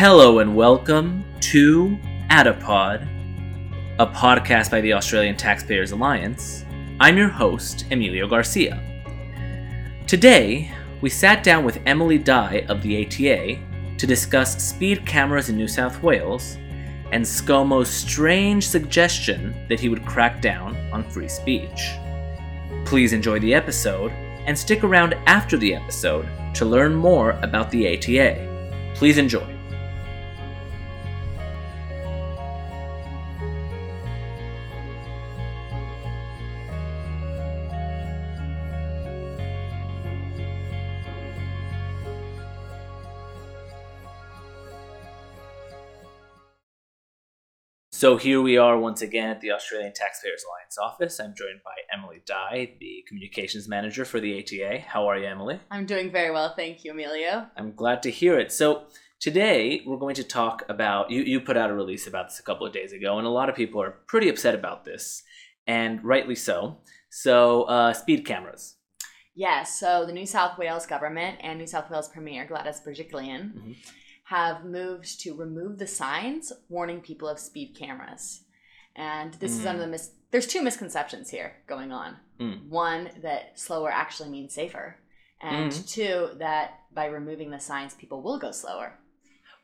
Hello and welcome to Adipod, a podcast by the Australian Taxpayers Alliance. I'm your host, Emilio Garcia. Today, we sat down with Emily Dye of the ATA to discuss speed cameras in New South Wales and ScoMo's strange suggestion that he would crack down on free speech. Please enjoy the episode and stick around after the episode to learn more about the ATA. Please enjoy. So here we are once again at the Australian Taxpayers Alliance office. I'm joined by Emily Dye, the communications manager for the ATA. How are you, Emily? I'm doing very well, thank you, Emilio. I'm glad to hear it. So today we're going to talk about you. You put out a release about this a couple of days ago, and a lot of people are pretty upset about this, and rightly so. So uh, speed cameras. Yes, so the New South Wales government and New South Wales Premier Gladys Berejiklian Mhm. Have moved to remove the signs warning people of speed cameras. And this is Mm. under the mis- there's two misconceptions here going on. Mm. One that slower actually means safer, and Mm. two that by removing the signs people will go slower.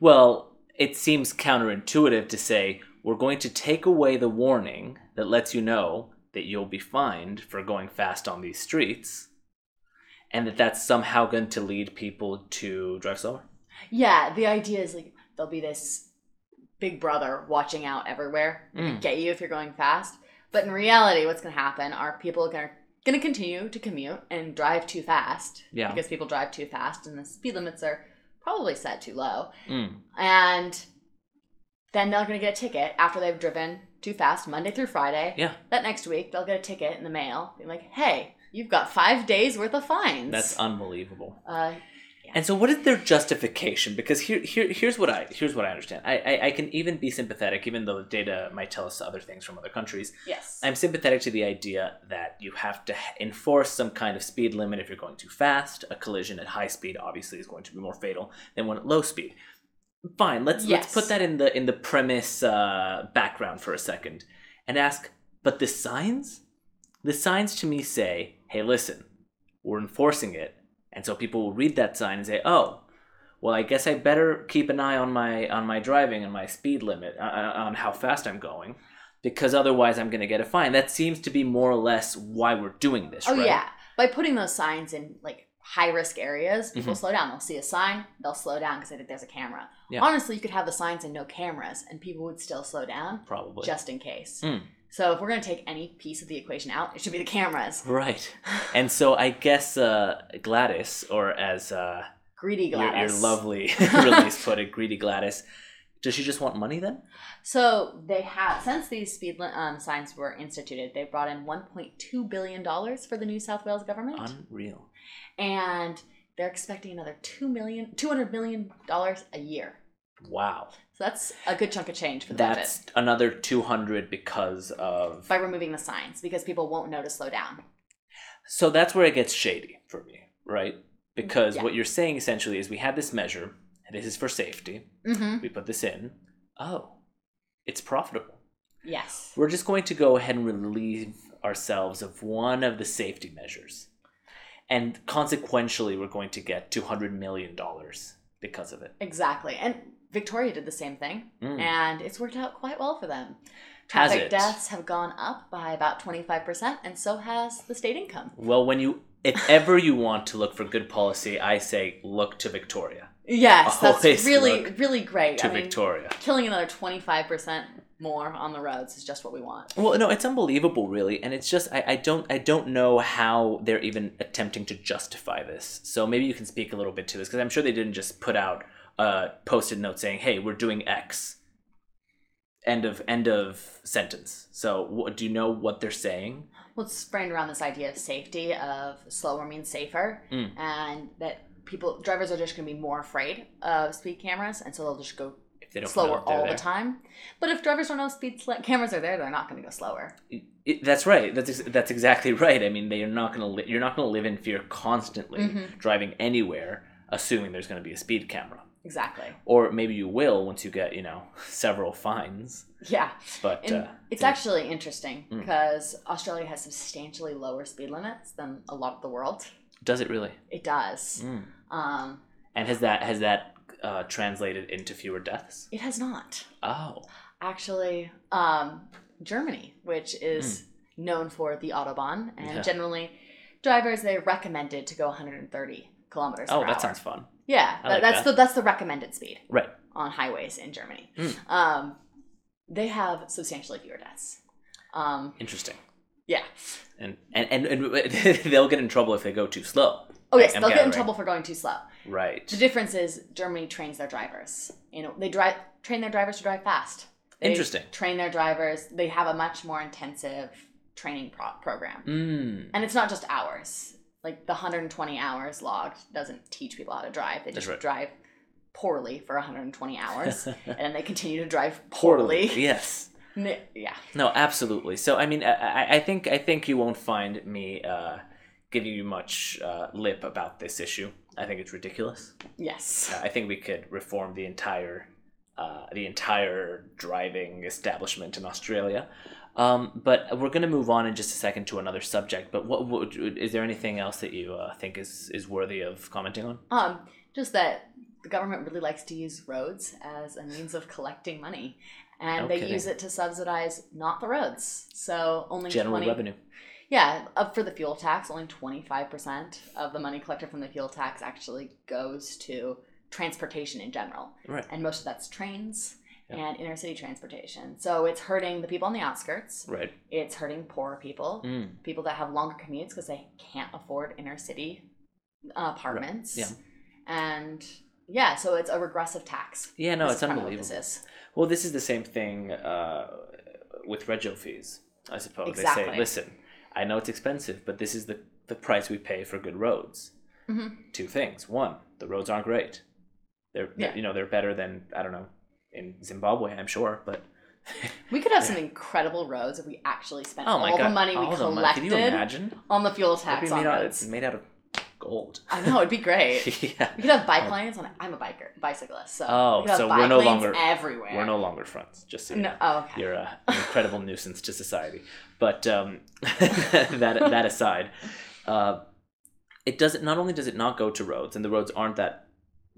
Well, it seems counterintuitive to say we're going to take away the warning that lets you know that you'll be fined for going fast on these streets, and that that's somehow going to lead people to drive slower. Yeah, the idea is like there'll be this big brother watching out everywhere, Mm. get you if you're going fast. But in reality, what's going to happen are people are going to continue to commute and drive too fast Yeah. because people drive too fast and the speed limits are probably set too low. Mm. And then they're going to get a ticket after they've driven too fast Monday through Friday. Yeah. That next week, they'll get a ticket in the mail being like, hey, you've got five days worth of fines. That's unbelievable. uh, And so, what is their justification? Because here, here, here's what I here's what I understand. I, I, I can even be sympathetic, even though the data might tell us other things from other countries. yes. I'm sympathetic to the idea that you have to enforce some kind of speed limit if you're going too fast. A collision at high speed obviously is going to be more fatal than one at low speed. Fine, let's let's put that in the in the premise uh, background for a second and ask. But the signs, the signs to me say, "Hey, listen, we're enforcing it," and so people will read that sign and say, "Oh." Well, I guess I better keep an eye on my on my driving and my speed limit uh, on how fast I'm going because otherwise I'm going to get a fine. That seems to be more or less why we're doing this, Oh right? yeah, by putting those signs in like high risk areas, people Mhm. slow down. They'll see a sign, they'll slow down because they think there's a camera. Yeah. Honestly, you could have the signs and no cameras, and people would still slow down Probably. just in case. Mm. So if we're gonna take any piece of the equation out, it should be the cameras. Right. And so I guess uh, Gladys, or as uh, Greedy your, your lovely release put it, greedy Gladys, does she just want money then? So they have since these speed um, signs were instituted, they brought in 1.2 billion dollars for the New South Wales government, Unreal. and they're expecting another two million, 200 million dollars a year. Wow. So that's a good chunk of change for the budget. That's another 200 because of. by removing the signs because people won't know to slow down. So that's where it gets shady for me, right? Because Yeah. what you're saying essentially is we have this measure, and this is for safety. Mm-hmm. We put this in. Oh, it's profitable. Yes. We're just going to go ahead and relieve ourselves of one of the safety measures. And consequentially, we're going to get $200 million because of it. Exactly. And Victoria did the same thing, Mm. and it's worked out quite well for them. Has Traffic deaths have gone up by about 25%, and so has the state income. Well, when you, if ever you want to look for good policy, I say look to Victoria. Yes, that's really, really great. To I mean, Victoria. killing another 25% more on the roads is just what we want. Well, no, it's unbelievable, really, and it's just I, I don't I don't know how they're even attempting to justify this. So maybe you can speak a little bit to this because I'm sure they didn't just put out a post-it note saying, "Hey, we're doing X." End of end of sentence. So, do you know what they're saying? Well, it's framed around this idea of safety, of slower means safer, Mm. and that people, drivers are just going to be more afraid of speed cameras, and so they'll just go If they don't slower all there. the time. But if drivers don't know speed cameras are there, they're not going to go slower. It- that's right. That's ex- that's exactly right. I mean, they are not going to li- you're not going to live in fear constantly Mhm. driving anywhere, assuming there's going to be a speed camera. Exactly. or maybe you will once you get you know several fines. Yeah. But uh, it's yeah. actually interesting Mm. because Australia has substantially lower speed limits than a lot of the world. does it really? It does. Mm. Um, And has that has that uh, translated into fewer deaths? it has not. Oh, Actually, um, Germany, which is known for the Autobahn, and Hmm. Yeah. generally drivers they're recommended to go 130 kilometers oh, that hour. sounds fun. Yeah, like that's that. the that's the recommended speed Right. on highways in Germany. Mm. Um, they have substantially fewer deaths. Um, Interesting. yeah. And and, and, and they'll get in trouble if they go too slow. Oh yes, I'm they'll get in trouble for going too slow. Right. The difference is Germany trains their drivers. You know, they drive train their drivers to drive fast. They Interesting. Train their drivers. They have a much more intensive training pro- program, Mm. and it's not just hours. Like the 120 hours logged doesn't teach people how to drive. They just right. drive poorly for 120 hours, and then they continue to drive poorly. Yes. Yeah. No, absolutely. So I mean, I, I- I think I think you won't find me uh, giving you much uh, lip about this issue. I think it's ridiculous. Yes. Uh, I think we could reform the entire uh, the entire driving establishment in Australia. Um, but we're going to move on in just a second to another subject. But what, what is there anything else that you uh, think is is worthy of commenting on? Um, just that the government really likes to use roads as a means of collecting money, and No they kidding. use it to subsidize not the roads. So only General 20, revenue. Yeah, up for the fuel tax, only twenty five percent of the money collected from the fuel tax actually goes to transportation in general, Right. and most of that's trains. Yeah. And inner city transportation. So it's hurting the people on the outskirts. Right. It's hurting poor people, Mm. people that have longer commutes because they can't afford inner city uh, apartments. Yeah. And yeah, so it's a regressive tax. Yeah. No, it's is kinda what unbelievable. This is. Well, this is the same thing uh, with rego fees, I suppose. They say, listen, I know it's expensive, but this is the, the price we pay for good roads. Mhm. Two things. One, the roads aren't great. They're, Yeah. you know, they're better than, I don't know, in Zimbabwe, I'm sure, but We could have some incredible roads if we actually spent oh all god. the money we the money. collected Can you imagine? on the fuel It'd tax be on made out, roads. of, made out of gold. I know it'd be great. yeah. We could have bike lanes on. I'm a biker, bicyclist, so Oh, we could have so bike we're no lanes longer- everywhere. We're no longer friends, just so you No, know. oh, okay. You're a, an incredible nuisance to society. But um, that that aside, uh, it doesn't. Not only does it not go to roads, and the roads aren't that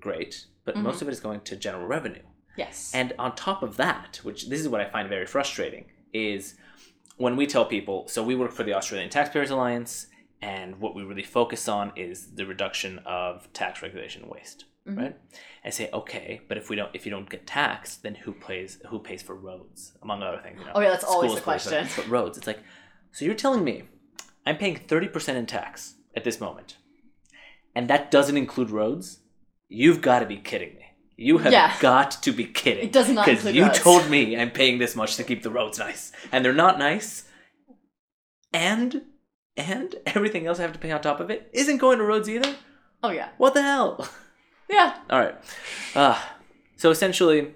great, but most of it is going to general revenue. Yes. And on top of that, which this is what I find very frustrating, is when we tell people. So we work for the Australian Taxpayers Alliance, and what we really focus on is the reduction of tax regulation and waste Mhm. right? I say, okay, but if we don't, if you don't get taxed, then who pays? Who pays for roads, among other things? You know, Oh, yeah, that's always the question. But roads, it's like, so you're telling me I'm paying thirty percent in tax at this moment, and that doesn't include roads? You've got to be kidding me. You have Yeah. got to be kidding. It does not because you roads. told me I'm paying this much to keep the roads nice, and they're not nice, and and everything else I have to pay on top of it isn't going to roads either. oh yeah. What the hell? Yeah. All right. Uh, so essentially,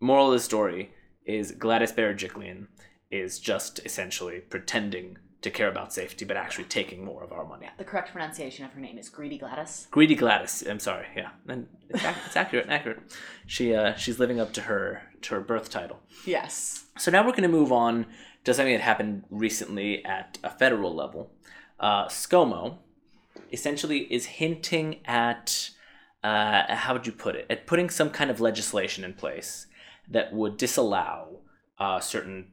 moral of the story is Gladys Berejiklian is just essentially pretending to care about safety, but actually taking more of our money. The correct pronunciation of her name is Greedy Gladys. Greedy Gladys. I'm sorry. Yeah, and it's, ac- it's accurate. Accurate. She uh, she's living up to her to her birth title. Yes. So now we're going to move on to something that happened recently at a federal level. Uh, ScoMo essentially is hinting at uh, how would you put it? At putting some kind of legislation in place that would disallow uh, certain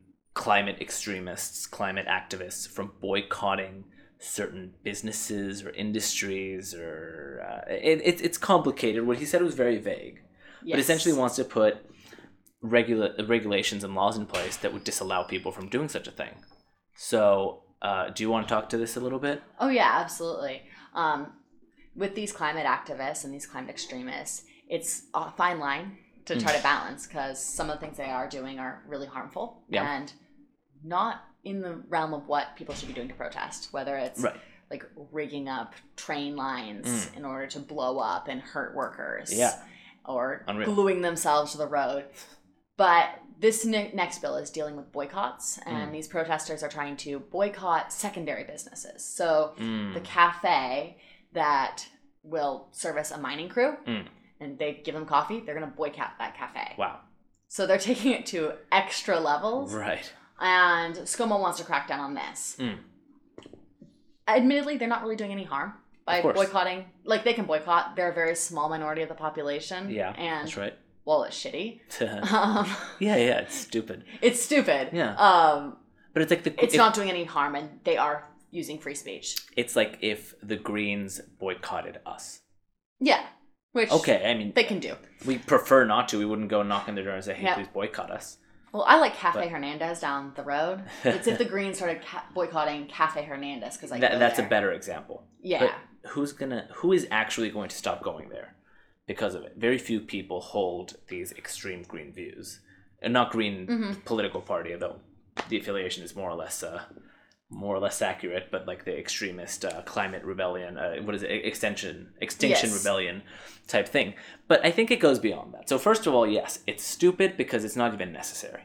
climate extremists, climate activists from boycotting certain businesses or industries or uh, it, it, it's complicated. What he said was very vague Yes. but essentially wants to put regula- regulations and laws in place that would disallow people from doing such a thing. So, uh, do you want to talk to this a little bit? Oh yeah, absolutely. Um, with these climate activists and these climate extremists, it's a fine line to Mm. try to balance because some of the things they are doing are really harmful Yeah. and not in the realm of what people should be doing to protest. Whether it's Right. like rigging up train lines in order to blow up and hurt workers, Mm. Yeah. or Unreal. gluing themselves to the road. But this ne- next bill is dealing with boycotts, and Mm. these protesters are trying to boycott secondary businesses. So Mm. the cafe that will service a mining crew Mm. and they give them coffee, they're gonna boycott that cafe. Wow. So they're taking it to extra levels, Right. And ScoMo wants to crack down on this. Mm. Admittedly, they're not really doing any harm by boycotting. Like they can boycott, they're a very small minority of the population. Yeah. and That's right. well, it's shitty. yeah, Um, yeah. It's stupid. it's stupid. Yeah. Um, But it's like the it's if- not doing any harm, and they are using free speech. It's like if the Greens boycotted us. Yeah, which Okay, I mean, they can do. we prefer not to. We wouldn't go knock on their door and say, "Hey, Yeah. please boycott us." Well, I like Cafe But- Hernandez down the road. It's if the Greens started ca- boycotting Cafe Hernandez because I That, that's there. a better example. yeah. But who's gonna? Who is actually going to stop going there because of it? Very few people hold these extreme green views, and not green Mhm. political party, though the affiliation is more or less. Uh, more or less accurate, but like the extremist uh, climate rebellion, uh, what is it, extension, extinction Yes. rebellion type thing. But I think it goes beyond that. So first of all, yes, it's stupid because it's not even necessary.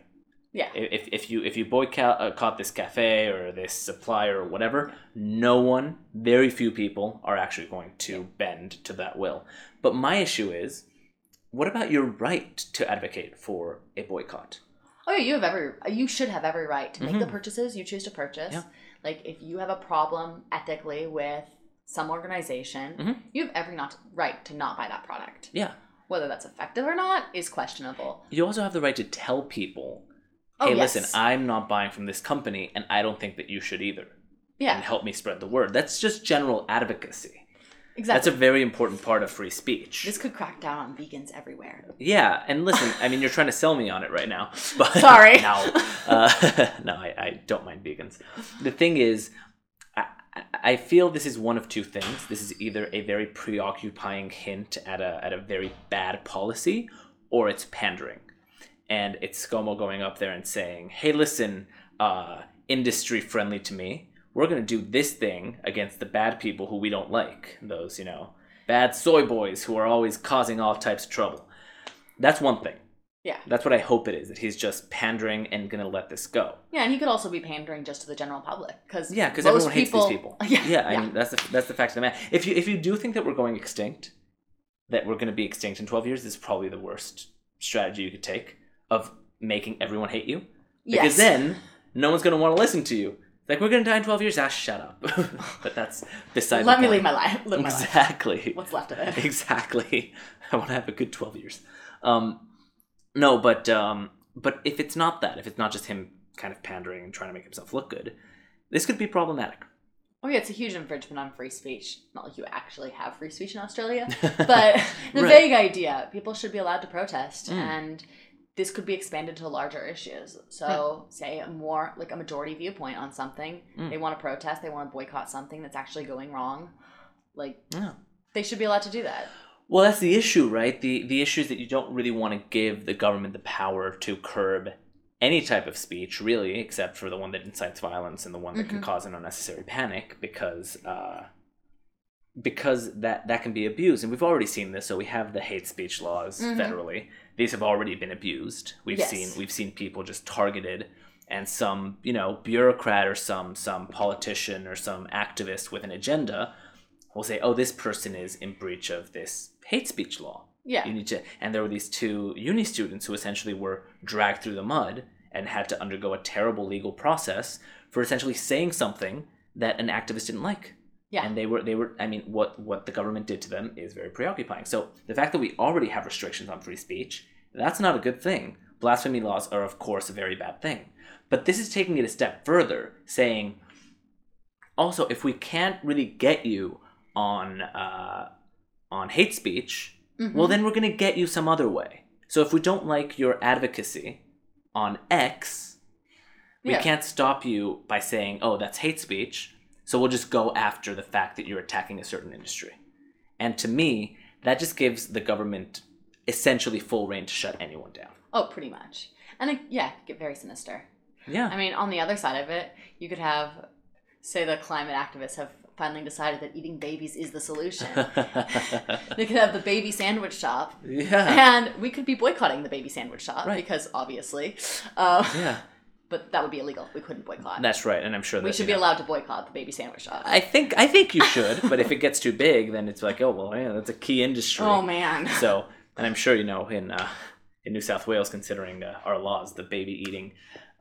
Yeah. If, if you if you boycott uh, caught this cafe or this supplier or whatever, no one, very few people are actually going to bend to that will. But my issue is, what about your right to advocate for a boycott? Oh yeah, you have every you should have every right to make the Mhm. purchases you choose to purchase. Yeah. Like if you have a problem ethically with some organization, Mhm. you have every not right to not buy that product. Yeah. Whether that's effective or not is questionable. You also have the right to tell people, Oh, hey, yes. listen, I'm not buying from this company, and I don't think that you should either, and Yeah, help me spread the word. That's just general advocacy. Exactly. That's a very important part of free speech. this could crack down on vegans everywhere. Yeah, and listen, I mean, you're trying to sell me on it right now. But Sorry. no, uh, no, I, I don't mind vegans. The thing is, I, I- feel this is one of two things. This is either a very preoccupying hint at a at a very bad policy, or it's pandering, and it's ScoMo going up there and saying, "Hey, listen, uh, industry friendly to me. We're gonna do this thing against the bad people who we don't like. Those, you know." Bad soy boys who are always causing all types of trouble. That's one thing. Yeah. That's what I hope it is. That he's just pandering and gonna let this go. Yeah, and he could also be pandering just to the general public because Yeah, because everyone hates these people. Yeah, yeah. I yeah. mean, that's the, that's the fact of the matter. If you if you do think that we're going extinct, that we're gonna be extinct in twelve years, this is probably the worst strategy you could take of making everyone hate you. Because yes. then no one's gonna want to listen to you. Like we're gonna die in twelve years. Ah, shut up. but that's beside. let the me point. live my life. Live my life. Exactly. What's left of it? exactly. I want to have a good 12 years. Um, no, but um, but if it's not that, if it's not just him kind of pandering and trying to make himself look good, this could be problematic. Oh yeah, it's a huge infringement on free speech. Not like you actually have free speech in Australia, but the Right. vague idea people should be allowed to protest, Mm. and this could be expanded to larger issues. So, say a more like a majority viewpoint on something, Mm. they want to protest, they want to boycott something that's actually going wrong. Like Yeah. they should be allowed to do that. Well, that's the issue, right? The the issue is that you don't really want to give the government the power to curb any type of speech, really, except for the one that incites violence and the one that can Mhm. cause an unnecessary panic, because uh, because that that can be abused, and we've already seen this. So we have the hate speech laws Mhm. federally; these have already been abused. We've Yes. seen we've seen people just targeted, and some you know bureaucrat or some some politician or some activist with an agenda will say, "Oh, this person is in breach of this hate speech law." Yeah. You need to, and there were these two uni students who essentially were dragged through the mud and had to undergo a terrible legal process for essentially saying something that an activist didn't like. Yeah. And they were, they were. I mean, what what the government did to them is very preoccupying. So the fact that we already have restrictions on free speech, that's not a good thing. Blasphemy laws are, of course, a very bad thing. But this is taking it a step further, saying, also, if we can't really get you on uh, on hate speech, Mhm. well, then we're going to get you some other way. So if we don't like your advocacy on X, we Yeah. can't stop you by saying, oh, that's hate speech. So we'll just go after the fact that you're attacking a certain industry. And to me, that just gives the government essentially full reign to shut anyone down. Oh, pretty much. And it, yeah, get very sinister. Yeah. I mean, on the other side of it, you could have, say, the climate activists have finally decided that eating babies is the solution. they could have the baby sandwich shop, yeah. and we could be boycotting the baby sandwich shop Right. because obviously, uh, Yeah. But that would be illegal. We couldn't boycott. That's right, and I'm sure that we should be know, allowed to boycott the baby sandwich shop. I think I think you should, but if it gets too big, then it's like, oh well, yeah, that's a key industry. oh man. So, and I'm sure you know in uh, in New South Wales, considering uh, our laws, the baby eating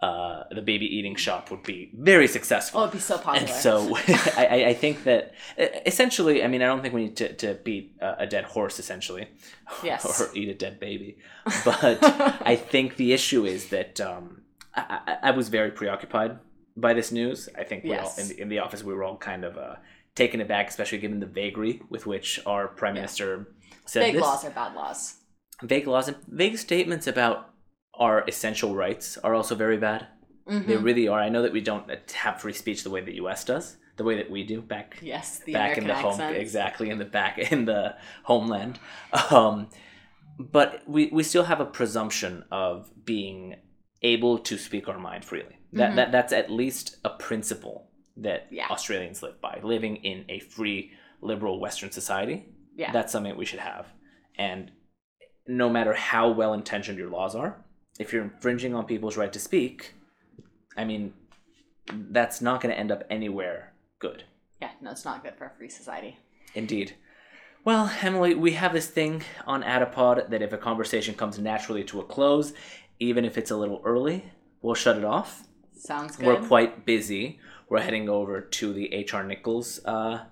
uh, the baby eating shop would be very successful. Oh, it'd be so popular. And so I, I- think that essentially, I mean, I don't think we need to, to beat a dead horse, essentially, Yes. or eat a dead baby. But I think the issue is that um, I, I, I was very preoccupied by this news. I think we all, in, the, in the office we were all kind of uh, taken aback, especially given the vagary with which our prime Yeah. minister said Big this. laws are bad laws. Vague laws and vague statements about our essential rights are also very bad. They Mhm. really are. I know that we don't have free speech the way the U.S. does, the way that we do back Yes, back American in the home exactly in the back in the homeland. Um, but we we still have a presumption of being able to speak our mind freely. That Mhm. that that's at least a principle that Yeah. Australians live by, living in a free liberal Western society. Yeah. That's something we should have. And no matter how well intentioned your laws are, if you're infringing on people's right to speak, I mean, that's not going to end up anywhere good. yeah, no, it's not good for a free society. Indeed. Well, Emily, we have this thing on Adipod that if a conversation comes naturally to a close, even if it's a little early, we'll shut it off. Sounds good. We're quite busy. We're heading over to the H.R. Nicholls uh,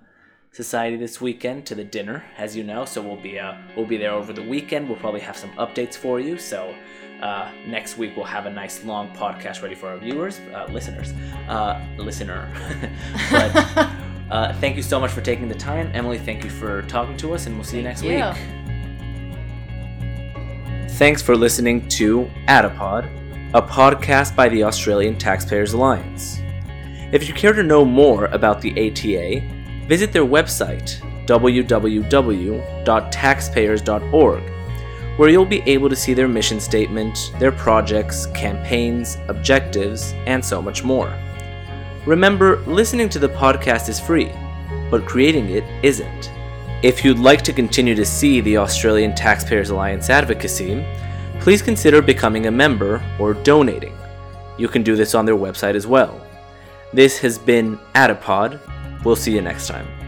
Society this weekend to the dinner, as you know. So we'll be uh, we'll be there over the weekend. We'll probably have some updates for you. So uh, next week we'll have a nice long podcast ready for our viewers, uh, listeners, uh, listener. but uh, thank you so much for taking the time, Emily. Thank you for talking to us, and we'll see you next you. week. Thanks for listening to Adipod, a podcast by the Australian Taxpayers Alliance. If you care to know more about the ATA, visit their website www.taxpayers.org, where you'll be able to see their mission statement, their projects, campaigns, objectives, and so much more. Remember, listening to the podcast is free, but creating it isn't. If you'd like to continue to see the Australian Taxpayers Alliance advocacy, please consider becoming a member or donating. You can do this on their website as well. This has been Adipod. We'll see you next time.